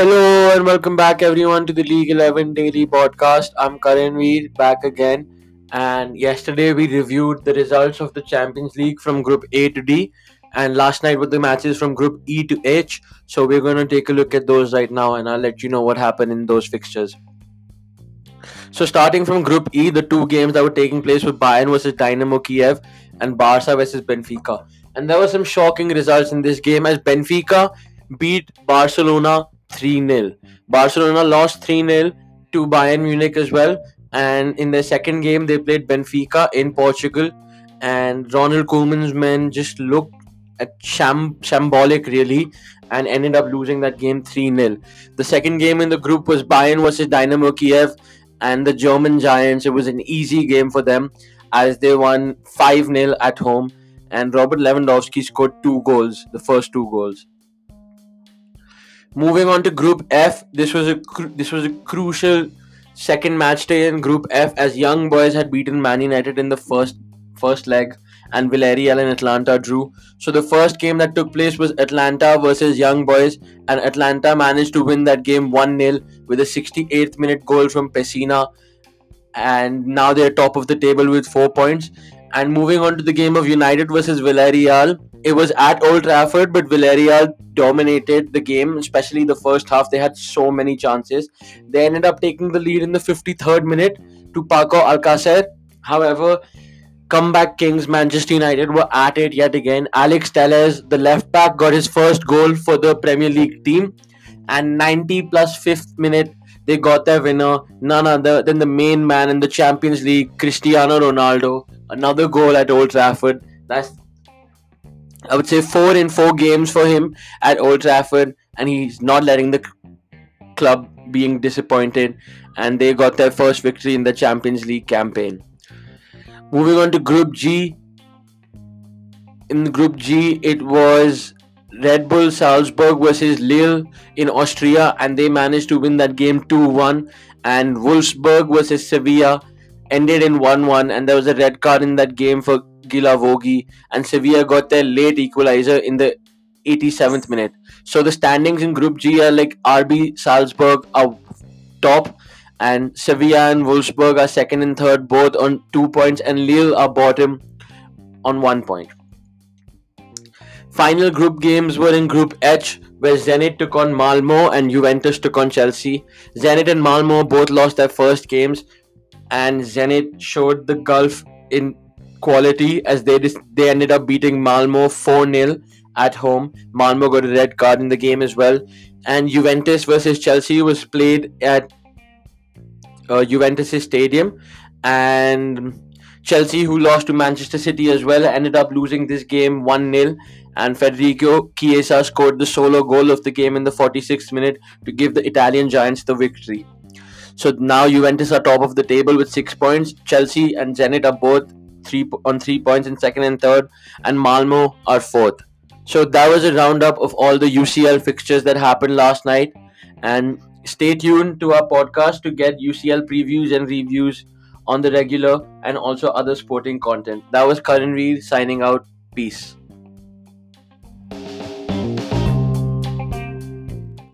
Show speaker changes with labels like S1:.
S1: Hello and welcome back everyone to the League 11 Daily Podcast. I'm Karan Veer back again and yesterday we reviewed the results of the Champions League from Group A to D and last night were the matches from Group E to H. So we're going to take a look at those right now and I'll let you know what happened in those fixtures. So starting from Group E, the two games that were taking place were Bayern versus Dynamo Kiev and Barca versus Benfica. And there were some shocking results in this game as Benfica beat Barcelona 3 0. Barcelona lost 3 0 to Bayern Munich as well. And in their second game, they played Benfica in Portugal. And Ronald Koeman's men just looked at sham- shambolic, really, and ended up losing that game 3 0. The second game in the group was Bayern versus Dynamo Kiev and the German Giants. It was an easy game for them as they won 5 0 at home. And Robert Lewandowski scored two goals, the first two goals. Moving on to Group F, this was a cru- this was a crucial second match day in Group F as Young Boys had beaten Man United in the first first leg and Villarreal and Atalanta drew. So the first game that took place was Atalanta versus Young Boys and Atalanta managed to win that game 1-0 with a 68th minute goal from Pessina and now they're top of the table with 4 points. And moving on to the game of United versus Villarreal, it was at Old Trafford, but Villarreal dominated the game, especially the first half. They had so many chances. They ended up taking the lead in the 53rd minute to Paco Alcacer. However, comeback kings Manchester United were at it yet again. Alex Telles, the left back, got his first goal for the Premier League team, and 90 plus fifth minute they got their winner, none other than the main man in the Champions League, Cristiano Ronaldo. Another goal at Old Trafford. That's I would say four in four games for him at Old Trafford, and he's not letting the club being disappointed, and they got their first victory in the Champions League campaign. Moving on to Group G. In Group G, it was Red Bull Salzburg versus Lille in Austria, and they managed to win that game 2 1. And Wolfsburg versus Sevilla ended in 1 1, and there was a red card in that game for Guilavogui, and Sevilla got their late equalizer in the 87th minute. So the standings in Group G are like RB Salzburg are top, and Sevilla and Wolfsburg are second and third, both on two points, and Lille are bottom on one point. Final group games were in Group H, where Zenit took on Malmo and Juventus took on Chelsea. Zenit and Malmo both lost their first games, and Zenit showed the gulf in quality as they dis- they ended up beating Malmo 4 0 at home. Malmo got a red card in the game as well. And Juventus versus Chelsea was played at uh, Juventus' stadium. And Chelsea, who lost to Manchester City as well, ended up losing this game 1 0. And Federico Chiesa scored the solo goal of the game in the 46th minute to give the Italian Giants the victory. So now Juventus are top of the table with six points. Chelsea and Zenit are both three on three points in second and third, and Malmo are fourth. So that was a roundup of all the UCL fixtures that happened last night. And stay tuned to our podcast to get UCL previews and reviews on the regular and also other sporting content. That was Karan Veer signing out. Peace.